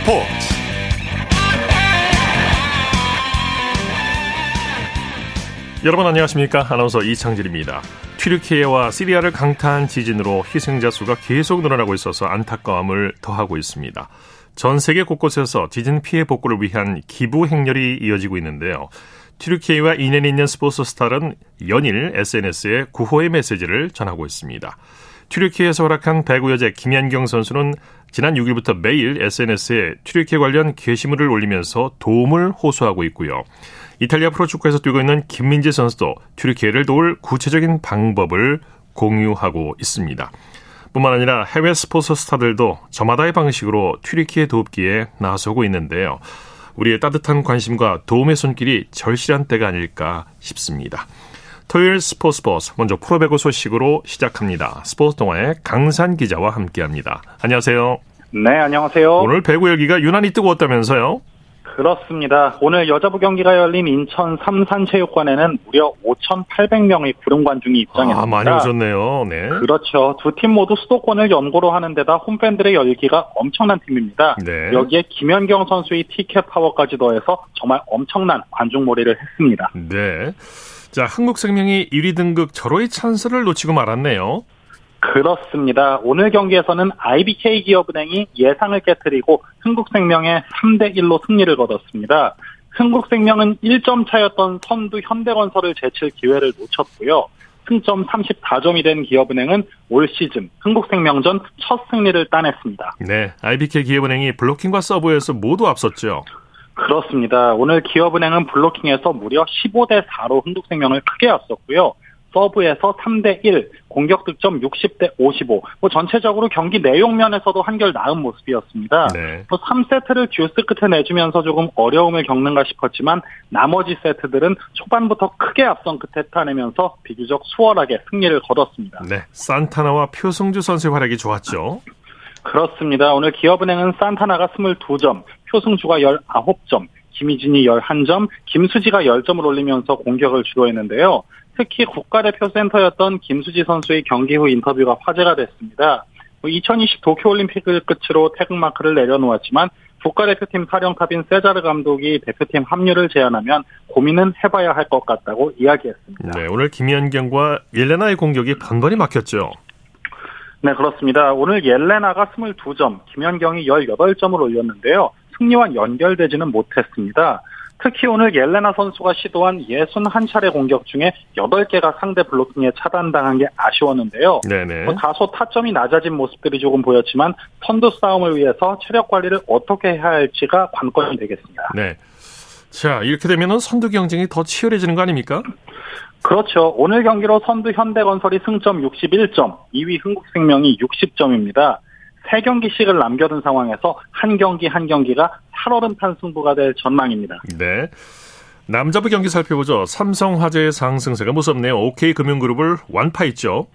스포츠. 여러분 안녕하십니까? 아나운서 이창진입니다. 튀르키예와 시리아를 강타한 지진으로 희생자 수가 계속 늘어나고 있어서 안타까움을 더하고 있습니다. 전 세계 곳곳에서 지진 피해 복구를 위한 기부 행렬이 이어지고 있는데요. 튀르키예와 인연 있는 스포츠 스타는 연일 SNS에 구호의 메시지를 전하고 있습니다. 튀르키예에서 활약한 배구 여제 김연경 선수는 지난 6일부터 매일 SNS에 튀르키예 관련 게시물을 올리면서 도움을 호소하고 있고요. 이탈리아 프로축구에서 뛰고 있는 김민재 선수도 튀르키예를 도울 구체적인 방법을 공유하고 있습니다. 뿐만 아니라 해외 스포츠 스타들도 저마다의 방식으로 튀르키예 도읍기에 나서고 있는데요. 우리의 따뜻한 관심과 도움의 손길이 절실한 때가 아닐까 싶습니다. 토요일 스포츠 스포츠 먼저 프로배구 소식으로 시작합니다. 스포츠 동아의 강산 기자와 함께합니다. 안녕하세요. 네, 안녕하세요. 오늘 배구 열기가 유난히 뜨거웠다면서요? 그렇습니다. 오늘 여자부 경기가 열린 인천 삼산체육관에는 무려 5,800명의 구름 관중이 입장했습니다. 아, 많이 오셨네요. 네. 그렇죠. 두 팀 모두 수도권을 연고로 하는 데다 홈팬들의 열기가 엄청난 팀입니다. 네. 여기에 김연경 선수의 티켓 파워까지 더해서 정말 엄청난 관중 몰이를 했습니다. 네. 자, 한국생명이 1위 등극 절호의 찬스를 놓치고 말았네요. 그렇습니다. 오늘 경기에서는 IBK 기업은행이 예상을 깨뜨리고 흥국생명의 3대 1로 승리를 거뒀습니다. 흥국생명은 1점 차였던 선두 현대건설을 제칠 기회를 놓쳤고요. 승점 34점이 된 기업은행은 올 시즌 흥국생명전 첫 승리를 따냈습니다. 네, IBK 기업은행이 블로킹과 서브에서 모두 앞섰죠. 그렇습니다. 오늘 기업은행은 블로킹에서 무려 15대 4로 흥국생명을 크게 앞섰고요. 서브에서 3대 1, 공격 득점 60대 55. 뭐 전체적으로 경기 내용 면에서도 한결 나은 모습이었습니다. 네. 또 3세트를 듀스 끝에 내주면서 조금 어려움을 겪는가 싶었지만 나머지 세트들은 초반부터 크게 앞선 끝에 타내면서 비교적 수월하게 승리를 거뒀습니다. 네, 산타나와 표승주 선수의 활약이 좋았죠. 그렇습니다. 오늘 기업은행은 산타나가 22점, 표승주가 19점, 김희진이 11점, 김수지가 10점을 올리면서 공격을 주도했는데요. 특히 국가대표 센터였던 김수지 선수의 경기 후 인터뷰가 화제가 됐습니다. 2020 도쿄올림픽을 끝으로 태극마크를 내려놓았지만 국가대표팀 사령탑인 세자르 감독이 대표팀 합류를 제안하면 고민은 해봐야 할 것 같다고 이야기했습니다. 네, 오늘 김연경과 옐레나의 공격이 번번이 막혔죠. 네, 그렇습니다. 오늘 옐레나가 22점, 김연경이 18점을 올렸는데요. 승리와 연결되지는 못했습니다. 특히 오늘 옐레나 선수가 시도한 61차례 공격 중에 8개가 상대 블로킹에 차단당한 게 아쉬웠는데요. 네네. 뭐 다소 타점이 낮아진 모습들이 조금 보였지만 선두 싸움을 위해서 체력 관리를 어떻게 해야 할지가 관건이 되겠습니다. 네. 자, 이렇게 되면 선두 경쟁이 더 치열해지는 거 아닙니까? 그렇죠. 오늘 경기로 선두 현대건설이 승점 61점, 2위 흥국생명이 60점입니다. 세 경기씩을 남겨둔 상황에서 한 경기 한 경기가 살얼음판 승부가 될 전망입니다. 네. 남자부 경기 살펴보죠. 삼성화재의 상승세가 무섭네요. OK금융그룹을 완파했죠.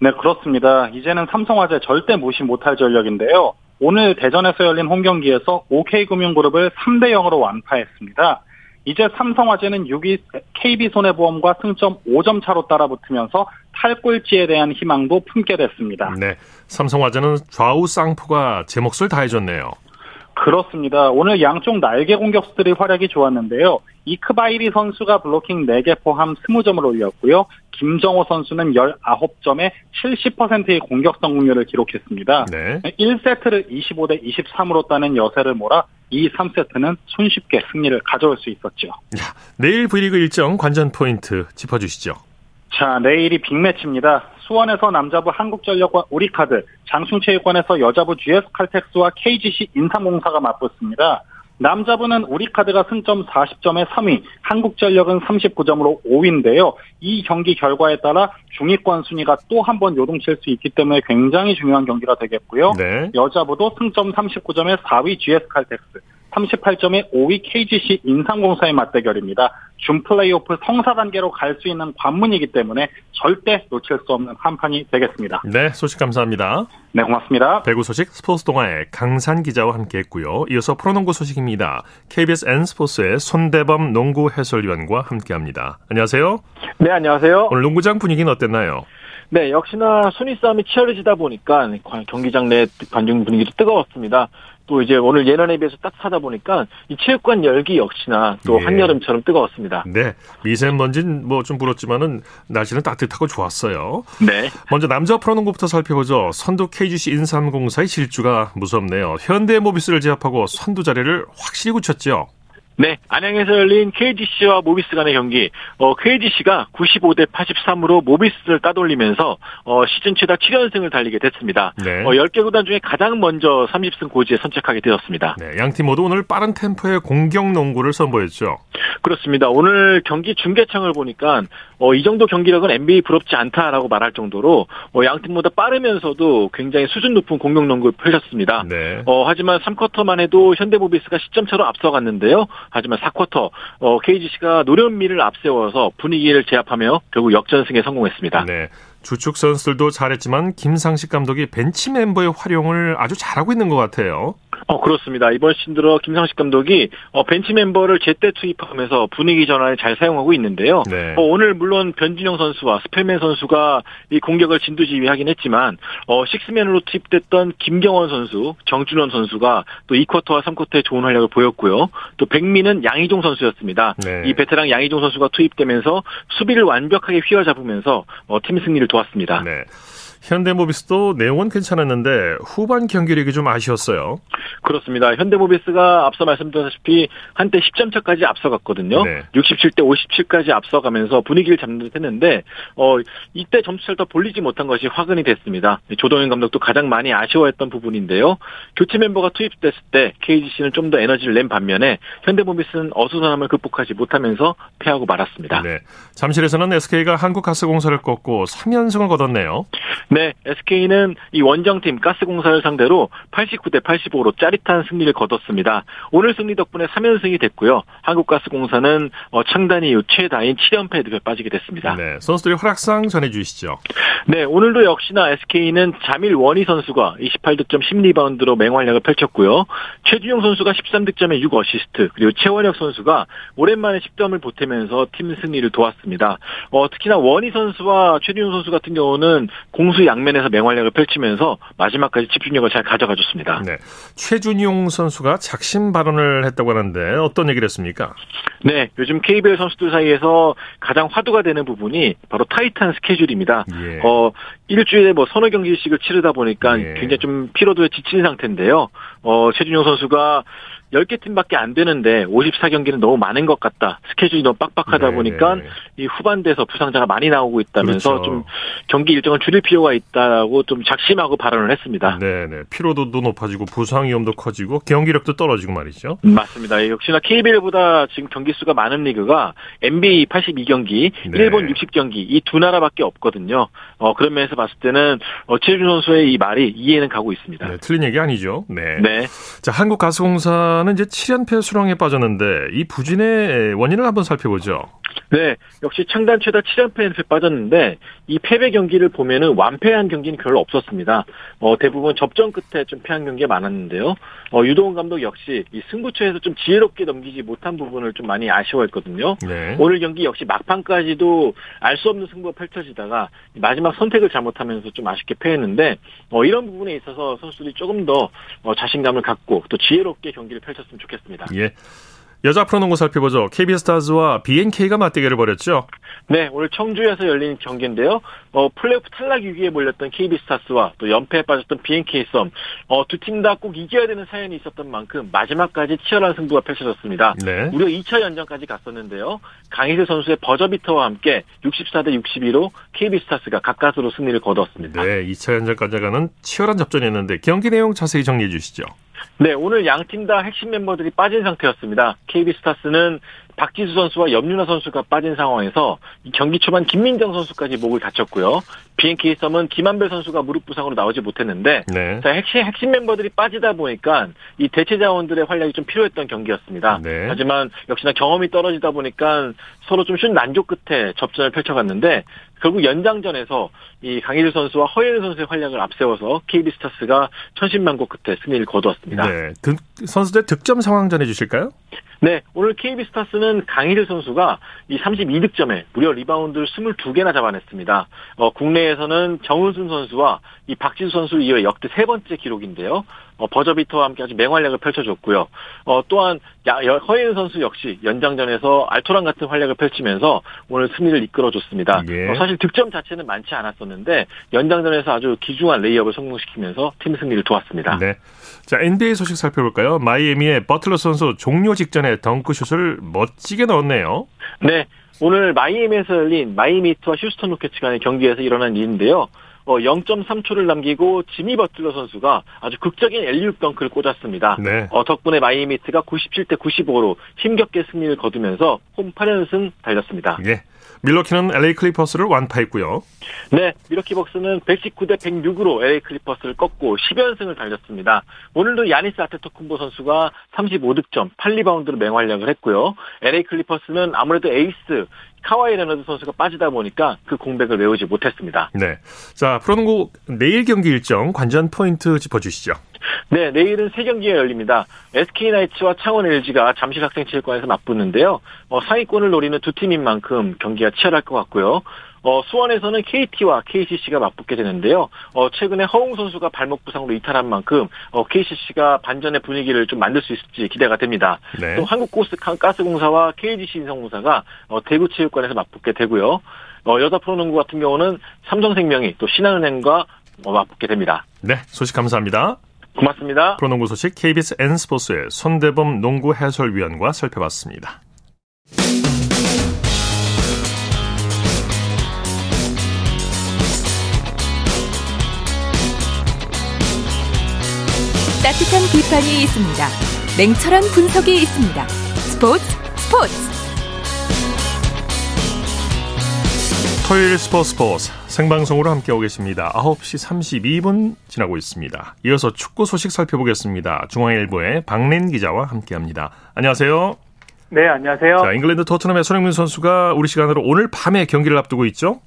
네, 그렇습니다. 이제는 삼성화재 절대 무시 못할 전력인데요. 오늘 대전에서 열린 홈 경기에서 OK금융그룹을 3대 0으로 완파했습니다. 이제 삼성화재는 6위 KB손해보험과 승점 5점 차로 따라붙으면서 탈꼴찌에 대한 희망도 품게 됐습니다. 네. 삼성화재는 좌우 쌍포가 제 몫을 다해줬네요. 그렇습니다. 오늘 양쪽 날개 공격수들이 활약이 좋았는데요. 이크바이리 선수가 블로킹 4개 포함 20점을 올렸고요. 김정호 선수는 19점에 70%의 공격 성공률을 기록했습니다. 네. 1세트를 25대 23으로 따는 여세를 몰아 이 3세트는 손쉽게 승리를 가져올 수 있었죠. 야, 내일 V리그 일정 관전 포인트 짚어주시죠. 자, 내일이 빅매치입니다. 수원에서 남자부 한국전력과 우리카드, 장충체육관에서 여자부 GS칼텍스와 KGC 인삼공사가 맞붙습니다. 남자부는 우리카드가 승점 40점에 3위, 한국전력은 39점으로 5위인데요. 이 경기 결과에 따라 중위권 순위가 또 한 번 요동칠 수 있기 때문에 굉장히 중요한 경기가 되겠고요. 네. 여자부도 승점 39점에 4위 GS칼텍스, 38점에 5위 KGC 인삼공사의 맞대결입니다. 준 플레이오프 성사 단계로 갈 수 있는 관문이기 때문에 절대 놓칠 수 없는 한판이 되겠습니다. 네, 소식 감사합니다. 네, 고맙습니다. 배구 소식 스포츠 동아의 강산 기자와 함께했고요. 이어서 프로농구 소식입니다. KBS N스포츠의 손대범 농구 해설위원과 함께합니다. 안녕하세요. 네, 안녕하세요. 오늘 농구장 분위기는 어땠나요? 네, 역시나 순위 싸움이 치열해지다 보니까 경기장 내 관중 분위기도 뜨거웠습니다. 또 이제 오늘 예년에 비해서 따뜻하다 보니까 이 체육관 열기 역시나 또 예. 한여름처럼 뜨거웠습니다. 네. 미세먼지는 뭐 좀 불었지만은 날씨는 따뜻하고 좋았어요. 네. 먼저 남자 프로농구부터 살펴보죠. 선두 KGC 인삼공사의 질주가 무섭네요. 현대모비스를 제압하고 선두 자리를 확실히 굳혔죠. 네, 안양에서 열린 KGC와 모비스 간의 경기, 어, KGC가 95대 83으로 모비스를 따돌리면서, 어, 시즌 최다 7연승을 달리게 됐습니다. 네. 어, 10개 구단 중에 가장 먼저 30승 고지에 선착하게 되었습니다. 네, 양팀 모두 오늘 빠른 템포의 공격 농구를 선보였죠. 그렇습니다. 오늘 경기 중계창을 보니까, 어, 이 정도 경기력은 NBA 부럽지 않다라고 말할 정도로, 어, 양 팀보다 빠르면서도 굉장히 수준 높은 공격 농구를 펼쳤습니다. 네. 어, 하지만 3쿼터만 해도 현대모비스가 10점 차로 앞서갔는데요. 하지만 4쿼터, 어, KGC가 노련미를 앞세워서 분위기를 제압하며 결국 역전승에 성공했습니다. 네. 주축 선수들도 잘했지만 김상식 감독이 벤치 멤버의 활용을 아주 잘하고 있는 것 같아요. 어, 그렇습니다. 이번 시즌 들어 김상식 감독이 어, 벤치 멤버를 제때 투입하면서 분위기 전환에 잘 사용하고 있는데요. 네. 어, 오늘 물론 변준형 선수와 스펠맨 선수가 이 공격을 진두지휘하긴 했지만 어, 식스맨으로 투입됐던 김경원 선수, 정준원 선수가 또 2쿼터와 3쿼터에 좋은 활약을 보였고요. 또 백미는 양희종 선수였습니다. 네. 이 베테랑 양희종 선수가 투입되면서 수비를 완벽하게 휘어잡으면서 어, 팀 승리를 도왔습니다. 네. 현대모비스도 내용은 괜찮았는데 후반 경기력이 좀 아쉬웠어요. 그렇습니다. 현대모비스가 앞서 말씀드렸다시피 한때 10점 차까지 앞서갔거든요. 네. 67대 57까지 앞서가면서 분위기를 잡는 듯 했는데 어 이때 점수차를 더 볼리지 못한 것이 화근이 됐습니다. 조동현 감독도 가장 많이 아쉬워했던 부분인데요. 교체 멤버가 투입됐을 때 KGC는 좀 더 에너지를 낸 반면에 현대모비스는 어수선함을 극복하지 못하면서 패하고 말았습니다. 네. 잠실에서는 SK가 한국가스공사를 꺾고 3연승을 거뒀네요. 네, SK는 이 원정팀 가스공사를 상대로 89대 85로 짜릿한 승리를 거뒀습니다. 오늘 승리 덕분에 3연승이 됐고요. 한국가스공사는 어, 창단 이후 최다인 7연패에 늪에 빠지게 됐습니다. 네. 선수들이 활약상 전해주시죠. 네, 오늘도 역시나 SK는 자밀 원희 선수가 28득점 10리바운드로 맹활약을 펼쳤고요. 최준용 선수가 13득점에 6어시스트, 그리고 최원혁 선수가 오랜만에 10점을 보태면서 팀 승리를 도왔습니다. 어, 특히나 원희 선수와 최준용 선수 같은 경우는 공수 양면에서 맹활약을 펼치면서 마지막까지 집중력을 잘 가져가 줬습니다. 네. 최준용 선수가 작심 발언을 했다고 하는데 어떤 얘기를 했습니까? 네, 요즘 KBL 선수들 사이에서 가장 화두가 되는 부분이 바로 타이트한 스케줄입니다. 예. 어, 일주일에 뭐 서너 경기씩을 치르다 보니까 예. 굉장히 좀 피로도에 지친 상태인데요. 어, 최준용 선수가 10개 팀밖에 안 되는데 54경기는 너무 많은 것 같다. 스케줄이 너무 빡빡하다 네, 보니까 네. 이 후반대에서 부상자가 많이 나오고 있다면서 그렇죠. 좀 경기 일정을 줄일 필요가 있다고 좀 작심하고 발언을 했습니다. 네 네. 피로도도 높아지고 부상 위험도 커지고 경기력도 떨어지고 말이죠. 맞습니다. 역시나 KBL보다 지금 경기 수가 많은 리그가 NBA 82경기, 네. 일본 60경기 이 두 나라밖에 없거든요. 어, 그런 면에서 봤을 때는 어, 최준 선수의 이 말이 이해는 가고 있습니다. 네, 틀린 얘기 아니죠. 네. 네. 자, 한국가스공사 는 이제 7연패 수렁에 빠졌는데 이 부진의 원인을 한번 살펴보죠. 네, 역시 창단 최다 7연패에 빠졌는데 이 패배 경기를 보면은 완패한 경기는 별로 없었습니다. 어, 대부분 접전 끝에 좀 패한 경기가 많았는데요. 어, 유동훈 감독 역시 이 승부처에서 좀 지혜롭게 넘기지 못한 부분을 좀 많이 아쉬워했거든요. 네. 오늘 경기 역시 막판까지도 알 수 없는 승부가 펼쳐지다가 마지막 선택을 잘못하면서 좀 아쉽게 패했는데 어, 이런 부분에 있어서 선수들이 조금 더 어, 자신감을 갖고 또 지혜롭게 경기를 펼쳤으면 좋겠습니다. 예. 여자 프로농구 살펴보죠. KB스타즈와 BNK가 맞대결을 벌였죠. 네, 오늘 청주에서 열린 경기인데요. 어, 플레이오프 탈락 위기에 몰렸던 KB스타스와 또 연패에 빠졌던 BNK 썸, 어, 두 팀 다 꼭 이겨야 되는 사연이 있었던 만큼 마지막까지 치열한 승부가 펼쳐졌습니다. 네. 무려 2차 연전까지 갔었는데요. 강희슬 선수의 버저비터와 함께 64대 62로 KB스타스가 가까스로 승리를 거두었습니다. 네, 2차 연전까지 가는 치열한 접전이었는데 경기 내용 자세히 정리해 주시죠. 네, 오늘 양 팀 다 핵심 멤버들이 빠진 상태였습니다. KB스타스는 박지수 선수와 염윤아 선수가 빠진 상황에서 이 경기 초반 김민정 선수까지 목을 다쳤고요. BNK 썸은 김한별 선수가 무릎 부상으로 나오지 못했는데 네. 자, 핵심, 핵심 멤버들이 빠지다 보니까 이 대체 자원들의 활약이 좀 필요했던 경기였습니다. 네. 하지만 역시나 경험이 떨어지다 보니까 서로 좀 쉬운 난조 끝에 접전을 펼쳐갔는데 결국 연장전에서 이 강희일 선수와 허예은 선수의 활약을 앞세워서 KB스타스가 천신만고 끝에 승리를 거두었습니다. 네. 득, 선수들 득점 상황 전해 주실까요? 네, 오늘 KB스타스는 강이슬 선수가 이 32득점에 무려 리바운드를 22개나 잡아냈습니다. 어, 국내에서는 정은순 선수와 이 박지수 선수를 이어 역대 세 번째 기록인데요. 어, 버저비터와 함께 아주 맹활약을 펼쳐줬고요. 어, 또한 허예은 선수 역시 연장전에서 알토란 같은 활약을 펼치면서 오늘 승리를 이끌어줬습니다. 예. 어, 사실 득점 자체는 많지 않았었는데 연장전에서 아주 귀중한 레이업을 성공시키면서 팀 승리를 도왔습니다. 네. 자 NBA 소식 살펴볼까요? 마이애미의 버틀러 선수 종료 직전에 덩크슛을 멋지게 넣었네요. 네. 오늘 마이애미에서 열린 마이애미 히트와 휴스턴 로키츠 간의 경기에서 일어난 일인데요. 어, 0.3초를 남기고 지미 버틀러 선수가 아주 극적인 앨리웁 덩크를 꽂았습니다. 네. 어, 덕분에 마이애미 히트가 97대 95로 힘겹게 승리를 거두면서 홈 8연승 달렸습니다. 예. 밀워키는 LA 클리퍼스를 완파했고요. 네, 밀워키 벅스는 119대 106으로 LA 클리퍼스를 꺾고 10연승을 달렸습니다. 오늘도 야니스 아데토쿤보 선수가 35득점, 8리바운드로 맹활약을 했고요. LA 클리퍼스는 아무래도 에이스 카와이 레너드 선수가 빠지다 보니까 그 공백을 메우지 못했습니다. 네. 자, 프로농구 내일 경기 일정 관전 포인트 짚어주시죠. 네, 내일은 세 경기가 열립니다. SK 나이츠와 창원 LG가 잠실학생체육관에서 맞붙는데요. 어, 상위권을 노리는 두 팀인 만큼 경기가 치열할 것 같고요. 어, 수원에서는 KT와 KCC가 맞붙게 되는데요. 어, 최근에 허웅 선수가 발목 부상으로 이탈한 만큼 어, KCC가 반전의 분위기를 좀 만들 수 있을지 기대가 됩니다. 네. 또 한국가스공사와 KGC 인성공사가 어, 대구체육관에서 맞붙게 되고요. 어, 여자 프로농구 같은 경우는 삼성생명이 또 신한은행과 어, 맞붙게 됩니다. 네, 소식 감사합니다. 고맙습니다. 프로농구 소식 KBS N스포츠의 손대범 농구 해설위원과 살펴봤습니다. 따뜻한 비판이 있습니다. 냉철한 분석이 있습니다. 스포츠 스포츠 토요일 스포츠 스포츠 생방송으로 함께하고 계십니다. 9시 32분 지나고 있습니다. 이어서 축구 소식 살펴보겠습니다. 중앙일보의 박린 기자와 함께합니다. 안녕하세요. 네, 안녕하세요. 자, 잉글랜드 토트넘의 손흥민 선수가 우리 시간으로 오늘 밤에 경기를 앞두고 있죠?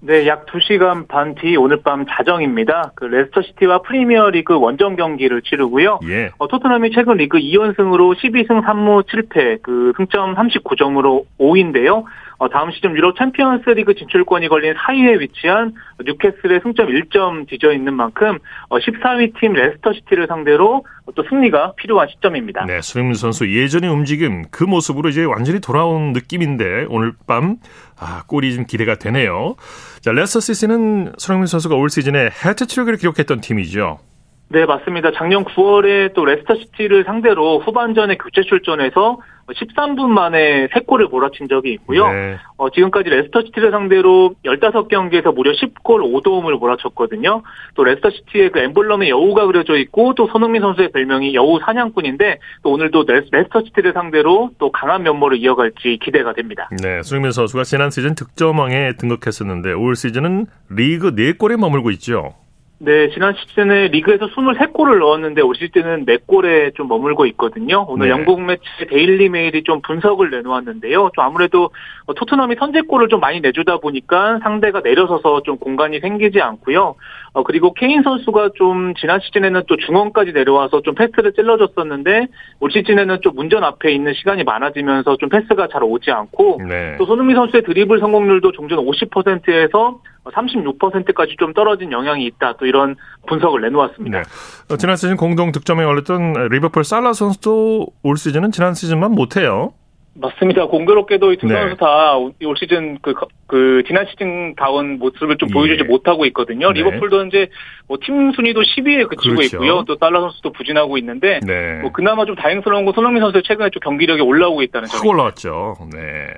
네, 약 2시간 반 뒤 오늘 밤 자정입니다. 그 레스터 시티와 프리미어 리그 원정 경기를 치르고요. 예. 어, 토트넘이 최근 리그 2연승으로 12승 3무 7패, 그 승점 39점으로 5위인데요. 어, 다음 시즌 유럽 챔피언스 리그 진출권이 걸린 4위에 위치한 뉴캐슬에 승점 1점 뒤져 있는 만큼 어, 14위 팀 레스터 시티를 상대로 또 승리가 필요한 시점입니다. 네, 손흥민 선수 예전의 움직임 그 모습으로 이제 완전히 돌아온 느낌인데 오늘 밤 아, 골이 좀 기대가 되네요. 자, 레스터 시티는 손흥민 선수가 올 시즌에 해트트릭을 기록했던 팀이죠. 네, 맞습니다. 작년 9월에 또 레스터 시티를 상대로 후반전에 교체 출전해서 13분 만에 3골을 몰아친 적이 있고요. 네. 어, 지금까지 레스터 시티를 상대로 15경기에서 무려 10골 5도움을 몰아쳤거든요. 또 레스터 시티의 그 엠블럼에 여우가 그려져 있고 또 손흥민 선수의 별명이 여우 사냥꾼인데 또 오늘도 레스터 시티를 상대로 또 강한 면모를 이어갈지 기대가 됩니다. 네, 손흥민 선수가 지난 시즌 득점왕에 등극했었는데 올 시즌은 리그 4골에 머물고 있죠. 네, 지난 시즌에 리그에서 23골을 넣었는데 올 시즌은 4골에 좀 머물고 있거든요. 오늘 네. 영국 매치 데일리 메일이 좀 분석을 내놓았는데요. 좀 아무래도 토트넘이 선제골을 좀 많이 내주다 보니까 상대가 내려서서 좀 공간이 생기지 않고요. 어, 그리고 케인 선수가 좀 지난 시즌에는 또 중원까지 내려와서 좀 패스를 찔러줬었는데 올 시즌에는 좀 문전 앞에 있는 시간이 많아지면서 좀 패스가 잘 오지 않고 네. 또 손흥민 선수의 드리블 성공률도 종전 50%에서 36%까지 좀 떨어진 영향이 있다. 또 이런 분석을 내놓았습니다. 네. 어, 지난 시즌 공동 득점에 올렸던 리버풀 살라 선수도 올 시즌은 지난 시즌만 못해요. 맞습니다. 공교롭게도 이두 네. 선수 다 올 시즌 그, 그 지난 시즌 다운 모습을 좀 보여주지 예. 못하고 있거든요. 네. 리버풀도 이제 뭐 팀 순위도 10위에 그치고 그렇죠. 있고요. 또 달러 선수도 부진하고 있는데 네. 뭐 그나마 좀 다행스러운 건 손흥민 선수 최근에 좀 경기력이 올라오고 있다는 점이 올라왔죠. 네.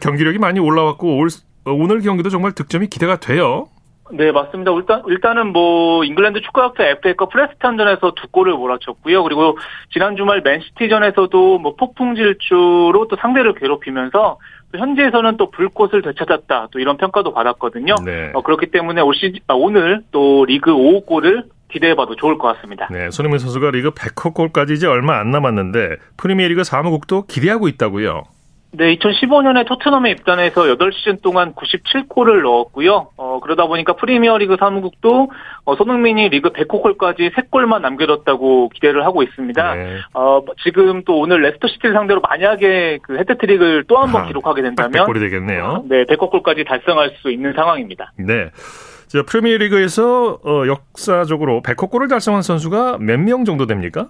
경기력이 많이 올라왔고 올 어, 오늘 경기도 정말 득점이 기대가 돼요. 네, 맞습니다. 일단, 일단은 뭐, 잉글랜드 축구협회 FA컵 프레스턴전에서 두 골을 몰아쳤고요. 그리고 지난 주말 맨시티전에서도 뭐 폭풍 질주로 또 상대를 괴롭히면서 또 현지에서는 또 불꽃을 되찾았다. 또 이런 평가도 받았거든요. 네. 어, 그렇기 때문에 올 시, 아, 오늘 또 리그 5호 골을 기대해봐도 좋을 것 같습니다. 네, 손흥민 선수가 리그 100호 골까지 이제 얼마 안 남았는데 프리미어리그 사무국도 기대하고 있다고요. 네, 2015년에 토트넘에 입단해서 8시즌 동안 97골을 넣었고요. 어, 그러다 보니까 프리미어리그 사무국도 어, 손흥민이 리그 100골까지 3골만 남겨뒀다고 기대를 하고 있습니다. 네. 어, 지금 또 오늘 레스터 시티를 상대로 만약에 그 해트트릭을 또 한 번 기록하게 된다면 100골이 되겠네요. 네, 100골까지 달성할 수 있는 상황입니다. 네. 저 프리미어리그에서 어, 역사적으로 100호 골을 달성한 선수가 몇 명 정도 됩니까?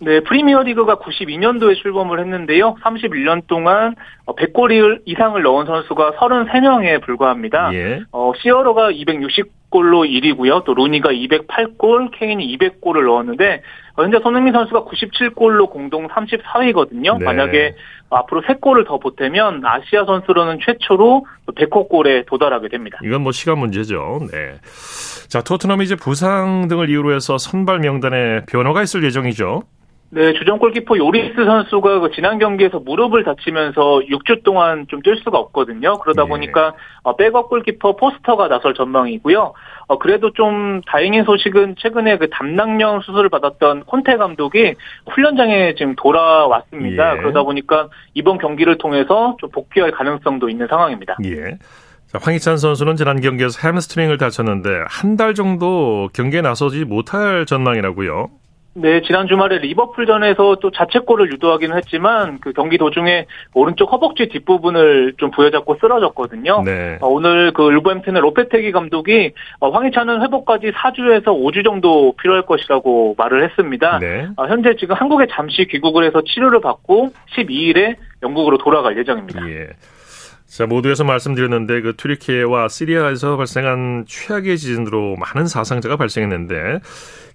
네, 프리미어리그가 92년도에 출범을 했는데요. 31년 동안 100골 이상을 넣은 선수가 33명에 불과합니다. 예. 어, 시어러가 260골로 1위고요. 또 루니가 208골, 케인이 200골을 넣었는데 어, 현재 손흥민 선수가 97골로 공동 34위거든요. 네. 만약에 앞으로 3골을 더 보태면 아시아 선수로는 최초로 100호 골에 도달하게 됩니다. 이건 뭐 시간 문제죠. 네. 자, 토트넘이 이제 부상 등을 이유로 해서 선발 명단에 변화가 있을 예정이죠. 네, 주전 골키퍼 요리스 선수가 그 지난 경기에서 무릎을 다치면서 6주 동안 좀 뛸 수가 없거든요. 그러다 예. 보니까 어, 백업 골키퍼 포스터가 나설 전망이고요. 어, 그래도 좀 다행인 소식은 최근에 그 담낭염 수술을 받았던 콘테 감독이 훈련장에 지금 돌아왔습니다. 예. 그러다 보니까 이번 경기를 통해서 좀 복귀할 가능성도 있는 상황입니다. 예. 자, 황희찬 선수는 지난 경기에서 햄스트링을 다쳤는데 한 달 정도 경기에 나서지 못할 전망이라고요. 네, 지난 주말에 리버풀전에서 또 자책골을 유도하기는 했지만 그 경기 도중에 오른쪽 허벅지 뒷부분을 좀 부여잡고 쓰러졌거든요. 네. 어, 오늘 그 울버햄튼의 로페테기 감독이 어, 황희찬은 회복까지 4주에서 5주 정도 필요할 것이라고 말을 했습니다. 네. 어, 현재 지금 한국에 잠시 귀국을 해서 치료를 받고 12일에 영국으로 돌아갈 예정입니다. 예. 자, 모두에서 말씀드렸는데 그 튀르키예와 시리아에서 발생한 최악의 지진으로 많은 사상자가 발생했는데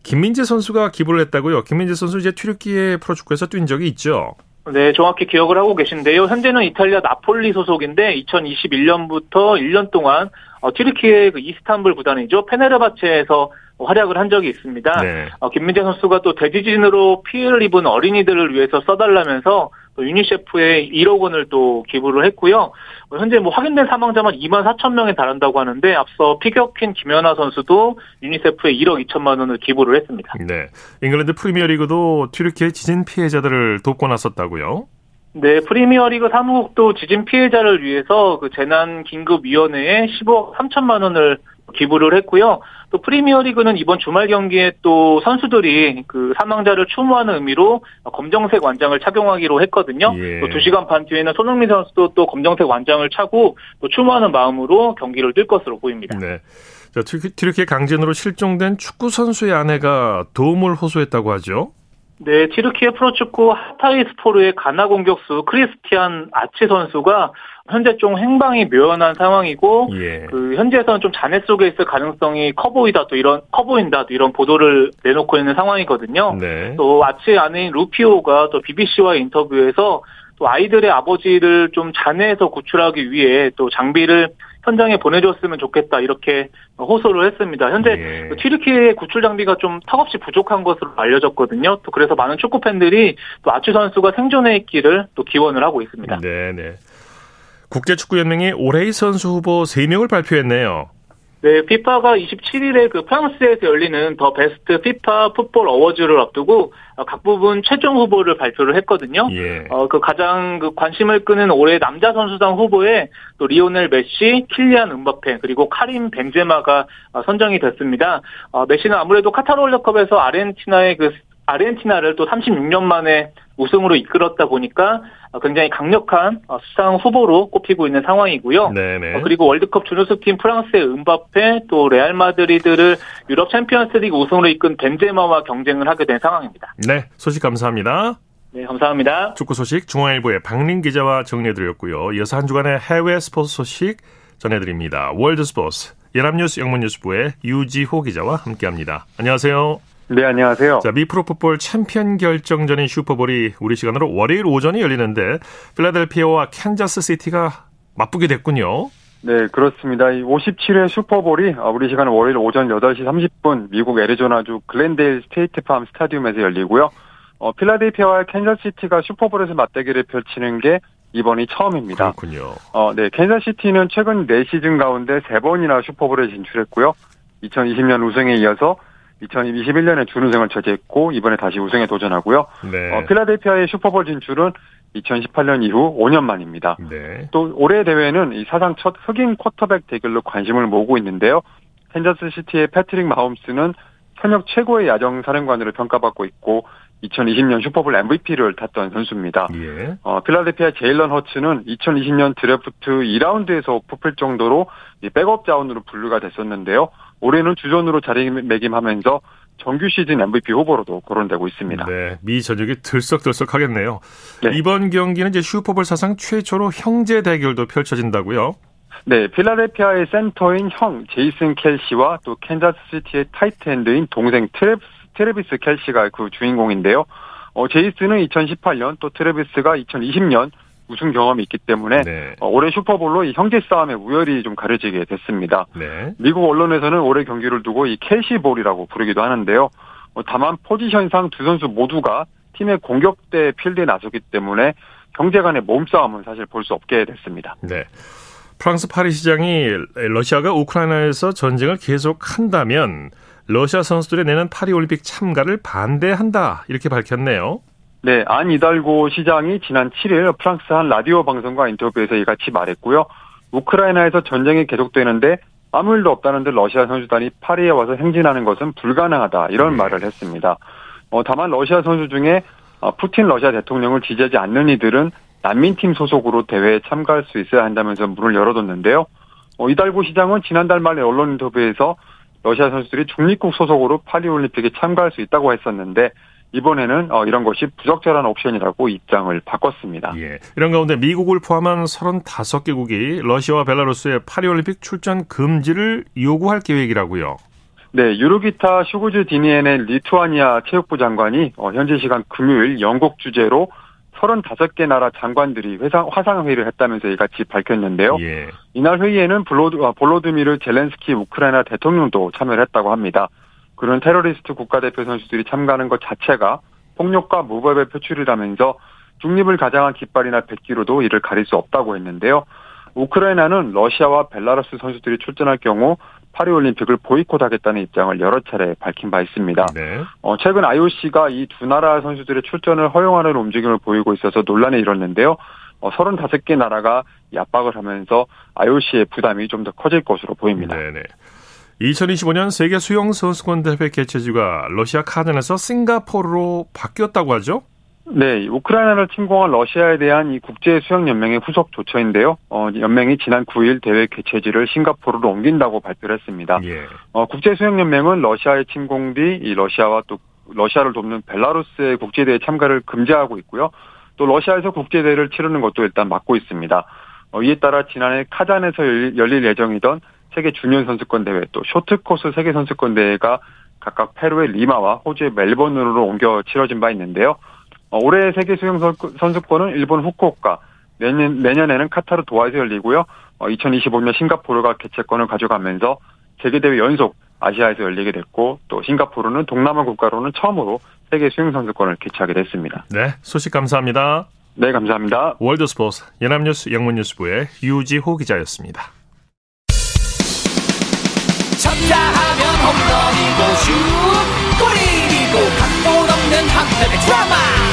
김민재 선수가 기부를 했다고요. 김민재 선수 이제 튀르키예 프로축구에서 뛴 적이 있죠. 네, 정확히 기억을 하고 계신데요. 현재는 이탈리아 나폴리 소속인데 2021년부터 1년 동안 어, 튀르키예 그 이스탄불 구단이죠. 페네르바체에서 활약을 한 적이 있습니다. 네. 어, 김민재 선수가 또 대지진으로 피해를 입은 어린이들을 위해서 써달라면서 또 유니세프에 1억 원을 또 기부를 했고요. 어, 현재 뭐 확인된 사망자만 2만 4천 명에 달한다고 하는데 앞서 피겨퀸 김연아 선수도 유니세프에 1억 2천만 원을 기부를 했습니다. 네. 잉글랜드 프리미어리그도 튀르키예 지진 피해자들을 돕고 나섰다고요. 네, 프리미어리그 사무국도 지진 피해자를 위해서 그 재난 긴급 위원회에 15억 3천만 원을 기부를 했고요. 또 프리미어리그는 이번 주말 경기에 또 선수들이 그 사망자를 추모하는 의미로 검정색 완장을 착용하기로 했거든요. 예. 또 2시간 반 뒤에는 손흥민 선수도 또 검정색 완장을 차고 또 추모하는 마음으로 경기를 뛸 것으로 보입니다. 네. 자, 튀르키예 강진으로 실종된 축구 선수의 아내가 도움을 호소했다고 하죠. 네, 티르키예 프로축구 하타이 스포르의 가나 공격수 크리스티안 아치 선수가 현재 좀 행방이 묘연한 상황이고 예. 그 현지에서는 좀 잔해 속에 있을 가능성이 커 보이다 또 이런 커 보인다 또 이런 보도를 내놓고 있는 상황이거든요. 네. 또 아치 아내인 루피오가 또 BBC와 인터뷰에서 또 아이들의 아버지를 좀 잔해에서 구출하기 위해 또 장비를 현장에 보내줬으면 좋겠다 이렇게 호소를 했습니다. 현재 예. 그 튀르키의 구출 장비가 좀 턱없이 부족한 것으로 알려졌거든요. 또 그래서 많은 축구 팬들이 또 아츠 선수가 생존해 있기를 또 기원을 하고 있습니다. 네, 네. 국제축구연맹이 올해의 선수 후보 3명을 발표했네요. 네, 피파가 27일에 그 프랑스에서 열리는 The Best FIFA Football Awards를 앞두고 어, 각 부문 최종 후보를 발표를 했거든요. 예. 어, 그 가장 그 관심을 끄는 올해 남자 선수상 후보에 또 리오넬 메시, 킬리안 음바페 그리고 카림 벤제마가 어, 선정이 됐습니다. 어, 메시는 아무래도 카타르 월드컵에서 아르헨티나의 그 아르헨티나를 또 36년 만에 우승으로 이끌었다 보니까 어, 굉장히 강력한 어, 수상 후보로 꼽히고 있는 상황이고요. 네, 네. 어, 그리고 월드컵 준우승팀 프랑스의 음바페 또 레알 마드리드를 유럽 챔피언스리그 우승으로 이끈 벤제마와 경쟁을 하게 된 상황입니다. 네, 소식 감사합니다. 네, 감사합니다. 축구 소식 중앙일보의 박린 기자와 정리해드렸고요. 이어서 한 주간의 해외 스포츠 소식 전해드립니다. 월드 스포츠 연합뉴스 영문뉴스부의 유지호 기자와 함께합니다. 안녕하세요. 네, 안녕하세요. 자, 미 프로풋볼 챔피언 결정전인 슈퍼볼이 우리 시간으로 월요일 오전에 열리는데 필라델피아와 캔자스 시티가 맞붙게 됐군요. 네, 그렇습니다. 이 57회 슈퍼볼이 어, 우리 시간 월요일 오전 8시 30분 미국 애리조나주 글렌데일 스테이트팜 스타디움에서 열리고요. 어, 필라델피아와 캔자스시티가 슈퍼볼에서 맞대결을 펼치는 게 이번이 처음입니다. 그렇군요. 어, 네, 캔자스시티는 최근 4시즌 가운데 3번이나 슈퍼볼에 진출했고요. 2020년 우승에 이어서 2021년에 준우승을 차지했고 이번에 다시 우승에 도전하고요. 네. 어, 필라델피아의 슈퍼볼 진출은 2018년 이후 5년 만입니다. 네. 또 올해 대회는 이 사상 첫 흑인 쿼터백 대결로 관심을 모으고 있는데요. 캔자스 시티의 패트릭 마홈스는 현역 최고의 야전 사령관으로 평가받고 있고 2020년 슈퍼볼 MVP를 탔던 선수입니다. 예. 어, 필라델피아 제일런 허츠는 2020년 드래프트 2라운드에서 뽑힐 정도로 백업 자원으로 분류가 됐었는데요. 올해는 주전으로 자리매김하면서 정규 시즌 MVP 후보로도 거론되고 있습니다. 네, 미 전역이 들썩들썩하겠네요. 네. 이번 경기는 이제 슈퍼볼 사상 최초로 형제 대결도 펼쳐진다고요? 네, 필라델피아의 센터인 형 제이슨 켈시와 또 캔자스시티의 tight end인 동생 트레비스, 트레비스 켈시가 그 주인공인데요. 어, 제이슨은 2018년 또 트레비스가 2020년 우승 경험이 있기 때문에 네. 어, 올해 슈퍼볼로 이 형제 싸움의 우열이 좀 가려지게 됐습니다. 네. 미국 언론에서는 올해 경기를 두고 이 켈시볼이라고 부르기도 하는데요. 어, 다만 포지션상 두 선수 모두가 팀의 공격대 필드에 나서기 때문에 형제 간의 몸싸움은 사실 볼 수 없게 됐습니다. 네. 프랑스 파리 시장이 러시아가 우크라이나에서 전쟁을 계속한다면 러시아 선수들의 내년 파리 올림픽 참가를 반대한다 이렇게 밝혔네요. 네, 안 이달고 시장이 지난 7일 프랑스 한 라디오 방송과 인터뷰에서 이같이 말했고요. 우크라이나에서 전쟁이 계속되는데 아무 일도 없다는 듯 러시아 선수단이 파리에 와서 행진하는 것은 불가능하다 이런 네. 말을 했습니다. 어, 다만 러시아 선수 중에 어, 푸틴 러시아 대통령을 지지하지 않는 이들은 난민팀 소속으로 대회에 참가할 수 있어야 한다면서 문을 열어뒀는데요. 어, 이달고 시장은 지난달 말에 언론 인터뷰에서 러시아 선수들이 중립국 소속으로 파리올림픽에 참가할 수 있다고 했었는데 이번에는 어, 이런 것이 부적절한 옵션이라고 입장을 바꿨습니다. 예. 이런 가운데 미국을 포함한 35개국이 러시아와 벨라루스의 파리올림픽 출전 금지를 요구할 계획이라고요. 네, 유르기타 슈그즈디니에네 리투아니아 체육부 장관이 어, 현지 시간 금요일 영국 주재로 35개 나라 장관들이 회상, 화상회의를 했다면서 이같이 밝혔는데요. 예. 이날 회의에는 블로드, 아, 볼로디미르 젤렌스키 우크라이나 대통령도 참여를 했다고 합니다. 그런 테러리스트 국가대표 선수들이 참가하는 것 자체가 폭력과 무법의 표출이라면서 중립을 가장한 깃발이나 백기로도 이를 가릴 수 없다고 했는데요. 우크라이나는 러시아와 벨라루스 선수들이 출전할 경우 파리올림픽을 보이콧하겠다는 입장을 여러 차례 밝힌 바 있습니다. 네. 어, 최근 IOC가 이 두 나라 선수들의 출전을 허용하는 움직임을 보이고 있어서 논란이 일었는데요. 어, 35개 나라가 이 압박을 하면서 IOC의 부담이 좀 더 커질 것으로 보입니다. 네네. 2025년 세계 수영 선수권 대회 개최지가 러시아 카잔에서 싱가포르로 바뀌었다고 하죠? 네, 우크라이나를 침공한 러시아에 대한 이 국제 수영 연맹의 후속 조처인데요. 어, 연맹이 지난 9일 대회 개최지를 싱가포르로 옮긴다고 발표를 했습니다. 예. 어, 국제 수영 연맹은 러시아의 침공 뒤 이 러시아와 또 러시아를 돕는 벨라루스의 국제 대회 참가를 금지하고 있고요. 또 러시아에서 국제 대회를 치르는 것도 일단 막고 있습니다. 어, 이에 따라 지난해 카잔에서 열릴, 예정이던 세계 주니어 선수권 대회 또 쇼트코스 세계 선수권 대회가 각각 페루의 리마와 호주의 멜번으로 옮겨 치러진 바 있는데요. 어, 올해 세계 수영 선수권은 일본 후쿠오카, 내년, 내년에는 카타르 도하에서 열리고요. 어, 2025년 싱가포르가 개최권을 가져가면서 세계대회 연속 아시아에서 열리게 됐고 또 싱가포르는 동남아 국가로는 처음으로 세계 수영 선수권을 개최하게 됐습니다. 네, 소식 감사합니다. 네, 감사합니다. 월드스포츠 연합뉴스 영문뉴스부의 유지호 기자였습니다. 쳤다 하면 홈런이고 슛 골이고 각본 없는 한편의 드라마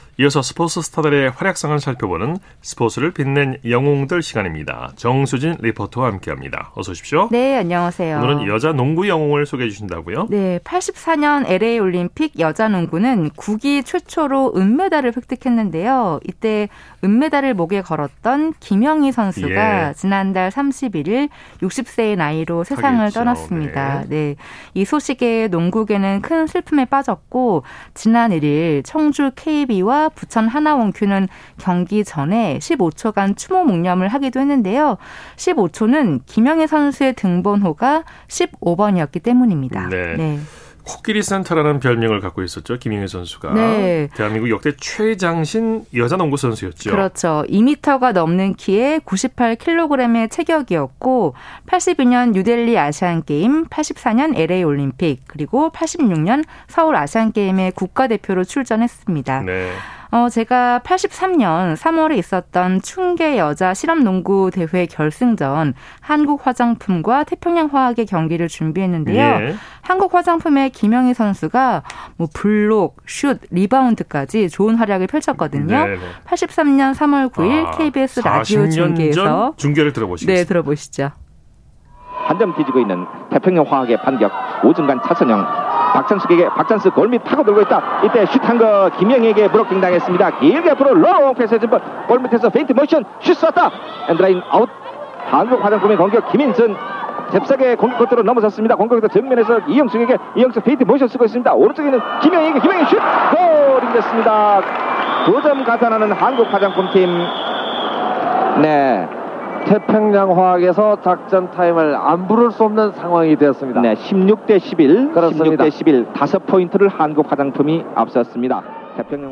이어서 스포츠 스타들의 활약상을 살펴보는 스포츠를 빛낸 영웅들 시간입니다. 정수진 리포터와 함께합니다. 어서 오십시오. 네, 안녕하세요. 오늘은 여자 농구 영웅을 소개해 주신다고요? 네, 84년 LA 올림픽 여자 농구는 국기 최초로 은메달을 획득했는데요. 이때 은메달을 목에 걸었던 김영희 선수가 예. 지난달 31일 60세의 나이로 세상을 하겠죠. 떠났습니다. 네. 이 소식에 농구계는 큰 슬픔에 빠졌고 지난 1일 청주 KB와 부천 하나원큐는 경기 전에 15초간 추모 묵념을 하기도 했는데요. 15초는 김영희 선수의 등번호가 15번이었기 때문입니다. 네. 코끼리 센터라는 별명을 갖고 있었죠. 김영희 선수가. 네. 대한민국 역대 최장신 여자 농구 선수였죠. 그렇죠. 2m가 넘는 키에 98kg의 체격이었고 82년 뉴델리 아시안 게임, 84년 LA 올림픽, 그리고 86년 서울 아시안 게임에 국가대표로 출전했습니다. 네. 어, 제가 83년 3월에 있었던 춘계 여자 실업 농구 대회 결승전 한국 화장품과 태평양 화학의 경기를 준비했는데요. 예. 한국 화장품의 김영희 선수가 뭐 블록, 슛, 리바운드까지 좋은 활약을 펼쳤거든요. 네, 네. 83년 3월 9일 아, KBS 라디오 40년 중계에서 전 중계를 들어보시겠습니다. 네, 들어보시죠. 한 점 뒤지고 있는 태평양 화학의 반격 오중간 차선영 박찬숙에게 박찬숙 골밑 파고 들고 있다. 이때 슛 한 거 김영희에게 블로킹 당했습니다. 길게 앞으로 롱 패스 해준 골밑에서 페인트 모션 슛 쐈다. 엔드라인 아웃. 한국 화장품의 공격 김인선 잽싸게 공격 코트로 넘어섰습니다. 공격에서 정면에서 이영숙에게 이영숙 페인트 모션 쓰고 있습니다. 오른쪽에는 김영희에게 김영희 슛. 골이 됐습니다. 두 점 가산하는 한국 화장품팀. 네 태평양 화학에서 작전 타임을 안 부를 수 없는 상황이 되었습니다. 네, 16대 11, 그렇습니다. 16대 11, 다섯 포인트를 한국 화장품이 앞섰습니다.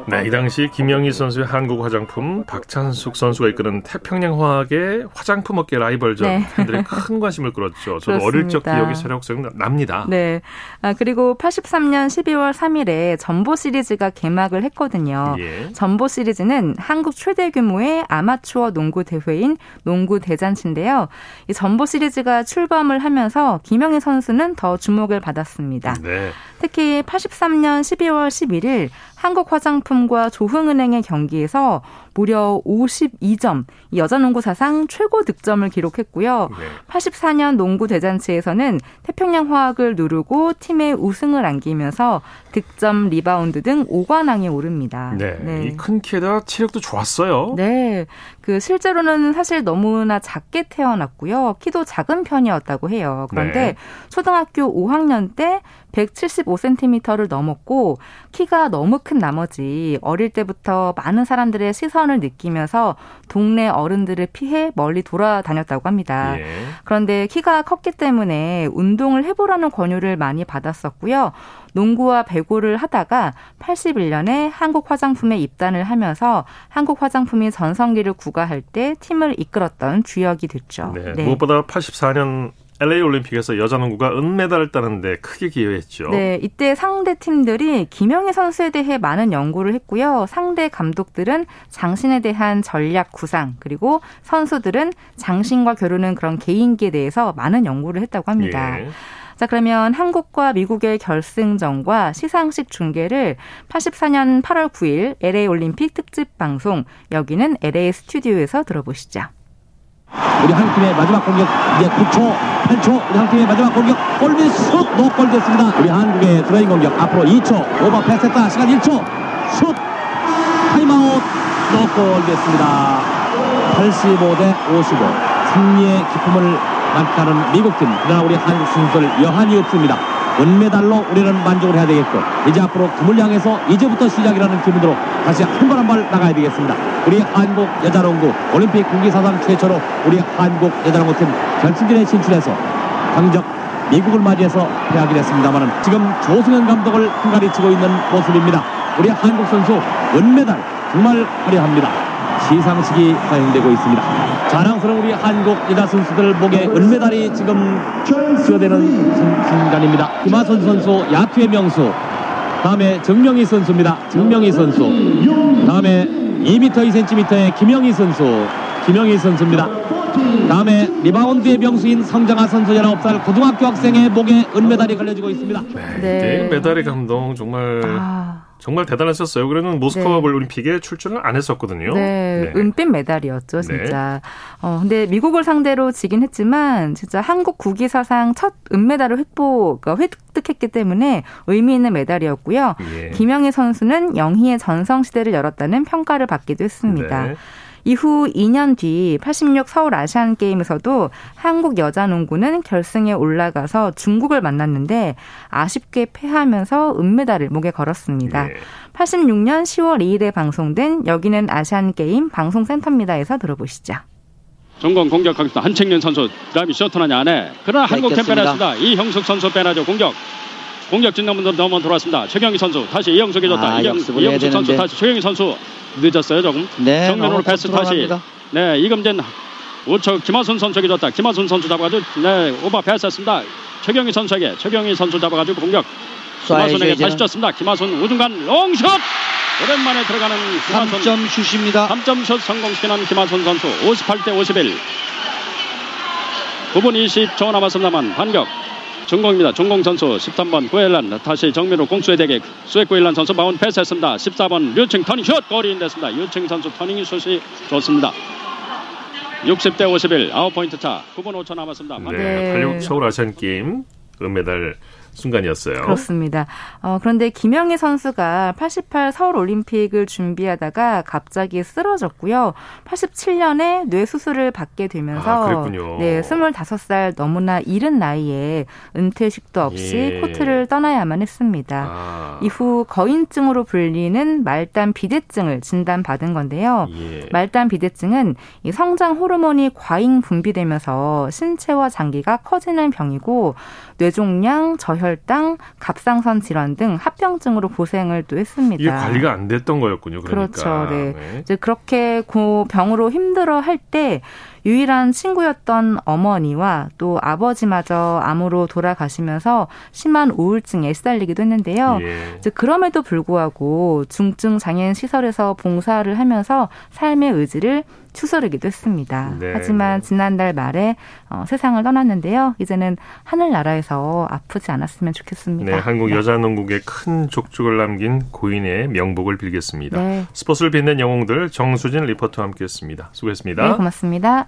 네, 이 당시 김영희 선수의 한국 화장품, 박찬숙 선수가 이끄는 태평양 화학의 화장품 업계 라이벌전 네. 팬들의 큰 관심을 끌었죠. 저도 어릴 적 그렇습니다. 기억이 새록새록 납니다. 네. 아, 그리고 83년 12월 3일에 전보 시리즈가 개막을 했거든요. 예. 전보 시리즈는 한국 최대 규모의 아마추어 농구 대회인 농구 대잔치인데요. 이 전보 시리즈가 출범을 하면서 김영희 선수는 더 주목을 받았습니다. 네. 특히 83년 12월 11일 한국 화장품과 조흥은행의 경기에서 무려 52점, 이 여자 농구 사상 최고 득점을 기록했고요. 네. 84년 농구 대잔치에서는 태평양 화학을 누르고 팀의 우승을 안기면서 득점, 리바운드 등 5관왕에 오릅니다. 네. 이 큰 키에다 체력도 좋았어요. 네. 그 실제로는 사실 너무나 작게 태어났고요. 키도 작은 편이었다고 해요. 그런데 네. 초등학교 5학년 때 175cm를 넘었고 키가 너무 큰 나머지 어릴 때부터 많은 사람들의 시선을 느끼면서 동네 어른들을 피해 멀리 돌아다녔다고 합니다. 예. 그런데 키가 컸기 때문에 운동을 해보라는 권유를 많이 받았었고요. 농구와 배구를 하다가 81년에 한국 화장품에 입단을 하면서 한국 화장품이 전성기를 구가할 때 팀을 이끌었던 주역이 됐죠. 네. 무엇보다 84년 LA 올림픽에서 여자 농구가 은메달을 따는데 크게 기여했죠. 네, 이때 상대 팀들이 김영희 선수에 대해 많은 연구를 했고요. 상대 감독들은 장신에 대한 전략 구상, 그리고 선수들은 장신과 겨루는 그런 개인기에 대해서 많은 연구를 했다고 합니다. 예. 자, 그러면 한국과 미국의 결승전과 시상식 중계를 84년 8월 9일 LA 올림픽 특집 방송, 여기는 LA 스튜디오에서 들어보시죠. 우리 한 팀의 마지막 공격 이제 9초, 8초 우리 한 팀의 마지막 공격 골밑 슛 노골 됐습니다. 우리 한국 엔드라인 공격 앞으로 2초 오버 패스했다 시간 1초 슛 타임아웃 노골 됐습니다. 85 대 55 승리의 기쁨을 만끽하는 미국팀 그러나 우리 한국 선수들 여한이 없습니다. 은메달로 우리는 만족을 해야 되겠고 이제 앞으로 금을 향해서 이제부터 시작이라는 기분으로 다시 한 발 한 발 나가야 되겠습니다. 우리 한국 여자농구 올림픽 국기 사상 최초로 우리 한국 여자농구팀 결승전에 진출해서 강적 미국을 맞이해서 패하게 됐습니다만은 지금 조승현 감독을 휘가리치고 있는 모습입니다. 우리 한국 선수 은메달 정말 화려합니다. 시상식이 사용되고 있습니다. 자랑스러운 우리 한국 여자 선수들 목에 은메달이 지금 순- 순간입니다. 김화순 선수 야투의 명수. 다음에 정명희 선수입니다. 정명희 선수. 다음에 2m 2cm의 김영희 선수. 김영희 선수입니다. 다음에 리바운드의 명수인 성정아 선수 19살 고등학교 학생의 목에 은메달이 걸려지고 있습니다. 네. 네. 메달의 감동 정말 아, 정말 대단했었어요. 그때는 모스크바 네. 올림픽에 출전을 안 했었거든요. 네, 은빛 메달이었죠, 네. 진짜. 어, 근데 미국을 상대로 지긴 했지만, 진짜 한국 국기 사상 첫 은메달을 획보, 그러니까 획득했기 때문에 의미 있는 메달이었고요. 예. 김영희 선수는 영희의 전성 시대를 열었다는 평가를 받기도 했습니다. 네. 이후 2년 뒤 86 서울 아시안 게임에서도 한국 여자 농구는 결승에 올라가서 중국을 만났는데 아쉽게 패하면서 은메달을 목에 걸었습니다. 예. 86년 10월 2일에 방송된 여기는 아시안 게임 방송센터입니다에서 들어보시죠. 전공 공격하겠다. 한책년 선수. 그다음에 셔터나냐 안에. 그러나 한국 팀 뺏겼습니다. 빼놨습니다. 이형숙 선수 빼나죠. 공격. 공격 진영문으로 넘어 들어왔습니다. 최경희 선수 다시 이영석에 줬다. 아, 이영, 이영석 선수. 다시 최경희 선수 늦었어요 조금. 네, 정면으로 너무 패스 다시. 네 이금진 우측 김하순 선수에게 줬다. 김하순 선수 잡아가지고 네 오버 패스했습니다. 최경희 선수에게 최경희 선수 잡아가지고 공격. 김하순에게 다시 줬습니다. 김하순 우중간 롱슛 오랜만에 들어가는 김화순 3점 슛입니다. 3점 슛 성공시키는 김화순 선수 58대 51 9분 20초 남았습니다만 반격 중공입니다. 중공 선수 13번 구엘란 다시 정면으로 공수의 대결 수의 구엘란 선수 바운드 패스했습니다. 14번 류층 터닝 슛 골이 됐습니다. 류층 선수 터닝 슛이 좋습니다. 60대 51 아홉 포인트 차 9분 5초 남았습니다. 네, 86 서울 아시안 게임 은메달 순간이었어요. 그렇습니다. 어, 그런데 김영희 선수가 88 서울 올림픽을 준비하다가 갑자기 쓰러졌고요. 87년에 뇌 수술을 받게 되면서 아, 그랬군요. 네, 25살 너무나 이른 나이에 은퇴식도 없이 예. 코트를 떠나야만 했습니다. 아, 이후 거인증으로 불리는 말단 비대증을 진단받은 건데요. 예. 말단 비대증은 이 성장 호르몬이 과잉 분비되면서 신체와 장기가 커지는 병이고 뇌종양, 저혈 당, 갑상선 질환 등 합병증으로 고생을 또 했습니다. 이게 관리가 안 됐던 거였군요. 그러니까. 그렇죠. 네. 이제 그렇게 고 병으로 힘들어 할 때 유일한 친구였던 어머니와 또 아버지마저 암으로 돌아가시면서 심한 우울증에 시달리기도 했는데요. 예. 그럼에도 불구하고 중증 장애인 시설에서 봉사를 하면서 삶의 의지를 추스르기도 했습니다. 네, 하지만 지난달 말에 어, 세상을 떠났는데요. 이제는 하늘나라에서 아프지 않았으면 좋겠습니다. 네, 한국 여자농구에 큰 족적을 남긴 고인의 명복을 빌겠습니다. 네. 스포츠를 빛낸 영웅들 정수진 리포터와 함께했습니다. 수고했습니다. 네, 고맙습니다.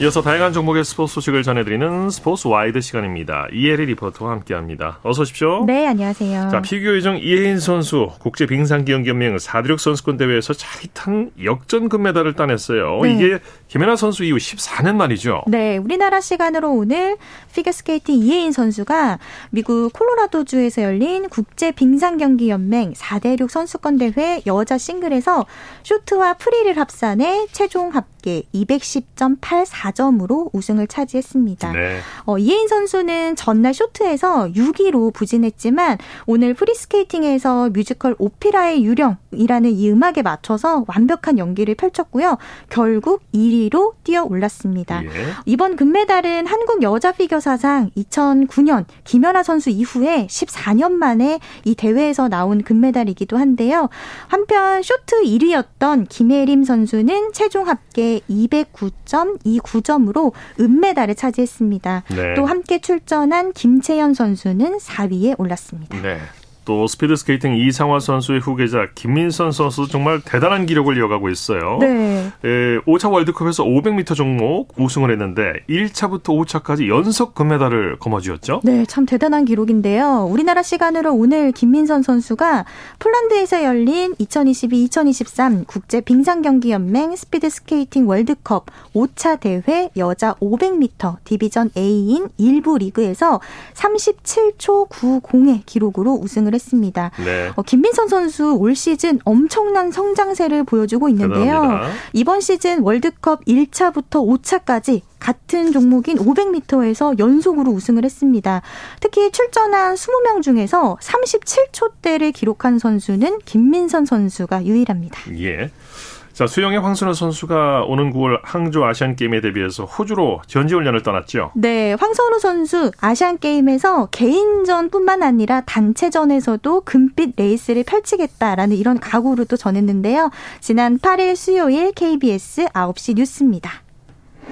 이어서 다양한 종목의 스포츠 소식을 전해드리는 스포츠 와이드 시간입니다. 이혜리 리포터와 함께합니다. 어서 오십시오. 네, 안녕하세요. 자, 피겨 요정 이해인 선수 국제 빙상경기연맹 4대륙 선수권 대회에서 짜릿한 역전 금메달을 따냈어요. 네. 이게 김연아 선수 이후 14년 만이죠. 네, 우리나라 시간으로 오늘 피겨스케이팅 이해인 선수가 미국 콜로라도주에서 열린 국제 빙상경기 연맹 4대륙 선수권 대회 여자 싱글에서 쇼트와 프리를 합산해 최종 합 계 210.84점으로 우승을 차지했습니다. 네. 어, 이해인 선수는 전날 쇼트에서 6위로 부진했지만 오늘 프리스케이팅에서 뮤지컬 오페라의 유령이라는 이 음악에 맞춰서 완벽한 연기를 펼쳤고요. 결국 1위로 뛰어 올랐습니다. 예. 이번 금메달은 한국 여자 피겨 사상 2009년 김연아 선수 이후에 14년 만에 이 대회에서 나온 금메달이기도 한데요. 한편 쇼트 1위였던 김예림 선수는 최종 합계 209.29점으로 은메달을 차지했습니다. 네. 또 함께 출전한 김채연 선수는 4위에 올랐습니다. 네. 또 스피드 스케이팅 이상화 선수의 후계자 김민선 선수 정말 대단한 기록을 이어가고 있어요. 네. 에, 5차 월드컵에서 500m 종목 우승을 했는데 1차부터 5차까지 연속 금메달을 거머쥐었죠. 네, 참 대단한 기록인데요. 우리나라 시간으로 오늘 김민선 선수가 폴란드에서 열린 2022-2023 국제 빙상 경기 연맹 스피드 스케이팅 월드컵 5차 대회 여자 500m 디비전 A인 1부 리그에서 37초 90의 기록으로 우승을 했습니다. 네. 어, 김민선 선수 올 시즌 엄청난 성장세를 보여주고 있는데요. 대단합니다. 이번 시즌 월드컵 1차부터 5차까지 같은 종목인 500m에서 연속으로 우승을 했습니다. 특히 출전한 20명 중에서 37초대를 기록한 선수는 김민선 선수가 유일합니다. 예. 자, 수영의 황선우 선수가 오는 9월 항저 아시안 게임에 대비해서 호주로 전지 훈련을 떠났죠. 네, 황선우 선수 아시안 게임에서 개인전뿐만 아니라 단체전에서도 금빛 레이스를 펼치겠다라는 이런 각오를 또 전했는데요. 지난 8일 수요일 KBS 9시 뉴스입니다.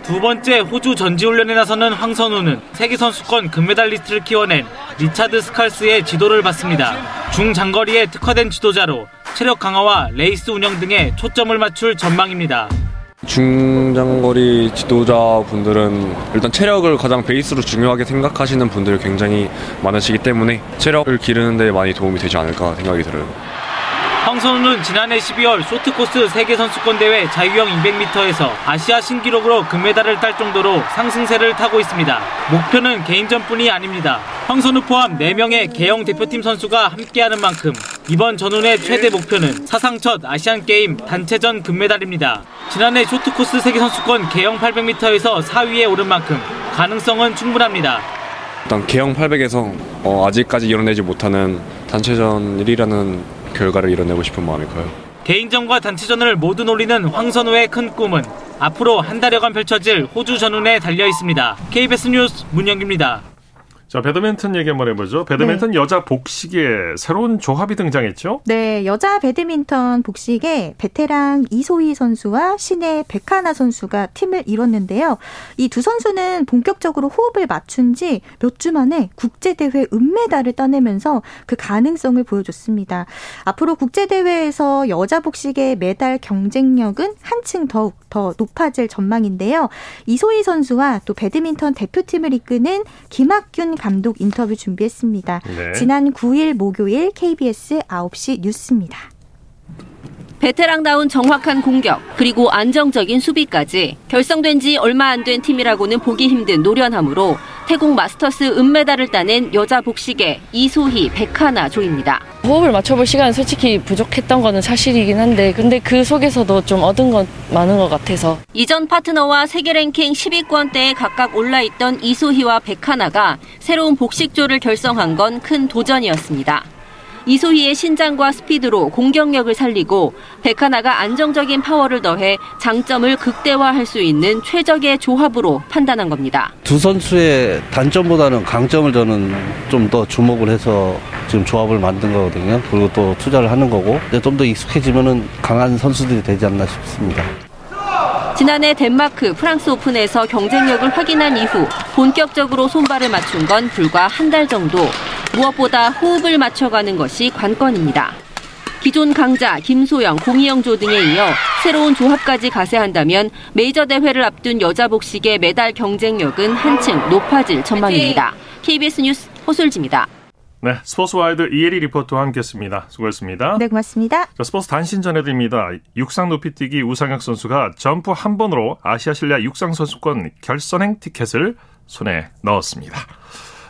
두 번째 호주 전지훈련에 나서는 황선우는 세계선수권 금메달리스트를 키워낸 리차드 스칼스의 지도를 받습니다. 중장거리에 특화된 지도자로 체력 강화와 레이스 운영 등에 초점을 맞출 전망입니다. 중장거리 지도자분들은 일단 체력을 가장 베이스로 중요하게 생각하시는 분들이 굉장히 많으시기 때문에 체력을 기르는 데 많이 도움이 되지 않을까 생각이 들어요. 황선우는 지난해 12월 쇼트코스 세계선수권대회 자유형 200m에서 아시아 신기록으로 금메달을 딸 정도로 상승세를 타고 있습니다. 목표는 개인전뿐이 아닙니다. 황선우 포함 4명의 개영 대표팀 선수가 함께하는 만큼 이번 전운의 최대 목표는 사상 첫 아시안게임 단체전 금메달입니다. 지난해 쇼트코스 세계선수권 개영 800m에서 4위에 오른 만큼 가능성은 충분합니다. 일단 개영 800에서 어, 아직까지 이뤄내지 못하는 단체전 1위라는 결과를 이뤄내고 싶은 마음이 커요. 개인전과 단체전을 모두 노리는 황선우의 큰 꿈은 앞으로 한 달여간 펼쳐질 호주 전훈에 달려 있습니다. KBS 뉴스 문영기입니다. 자, 배드민턴 얘기 한번 해보죠. 배드민턴 네. 여자 복식에 새로운 조합이 등장했죠? 네, 여자 배드민턴 복식에 베테랑 이소희 선수와 신예 백하나 선수가 팀을 이뤘는데요. 이 두 선수는 본격적으로 호흡을 맞춘 지 몇 주 만에 국제대회 은메달을 따내면서 그 가능성을 보여줬습니다. 앞으로 국제대회에서 여자 복식의 메달 경쟁력은 한층 더욱 더 높아질 전망인데요. 이소희 선수와 또 배드민턴 대표팀을 이끄는 김학균 감독 인터뷰 준비했습니다. 네. 지난 9일 목요일 KBS 9시 뉴스입니다. 베테랑다운 정확한 공격 그리고 안정적인 수비까지 결성된 지 얼마 안 된 팀이라고는 보기 힘든 노련함으로 태국 마스터스 은메달을 따낸 여자 복식의 이소희, 백하나 조입니다. 호흡을 맞춰볼 시간은 솔직히 부족했던 거는 사실이긴 한데 근데 그 속에서도 좀 얻은 건 많은 것 같아서 이전 파트너와 세계 랭킹 10위권대에 각각 올라있던 이소희와 백하나가 새로운 복식조를 결성한 건 큰 도전이었습니다. 이소희의 신장과 스피드로 공격력을 살리고 백하나가 안정적인 파워를 더해 장점을 극대화할 수 있는 최적의 조합으로 판단한 겁니다. 두 선수의 단점보다는 강점을 저는 좀 더 주목을 해서 지금 조합을 만든 거거든요. 그리고 또 투자를 하는 거고 좀 더 익숙해지면은 강한 선수들이 되지 않나 싶습니다. 지난해 덴마크, 프랑스 오픈에서 경쟁력을 확인한 이후 본격적으로 손발을 맞춘 건 불과 한 달 정도. 무엇보다 호흡을 맞춰가는 것이 관건입니다. 기존 강자 김소영, 공희용 조 등에 이어 새로운 조합까지 가세한다면 메이저 대회를 앞둔 여자 복식의 메달 경쟁력은 한층 높아질 전망입니다. KBS 뉴스 허솔지입니다. 네, 스포츠와이드 이혜리 리포터와 함께했습니다. 수고했습니다. 네, 고맙습니다. 자, 스포츠 단신 전해드립니다. 육상 높이뛰기 우상혁 선수가 점프 한 번으로 아시아 실내 육상 선수권 결선행 티켓을 손에 넣었습니다.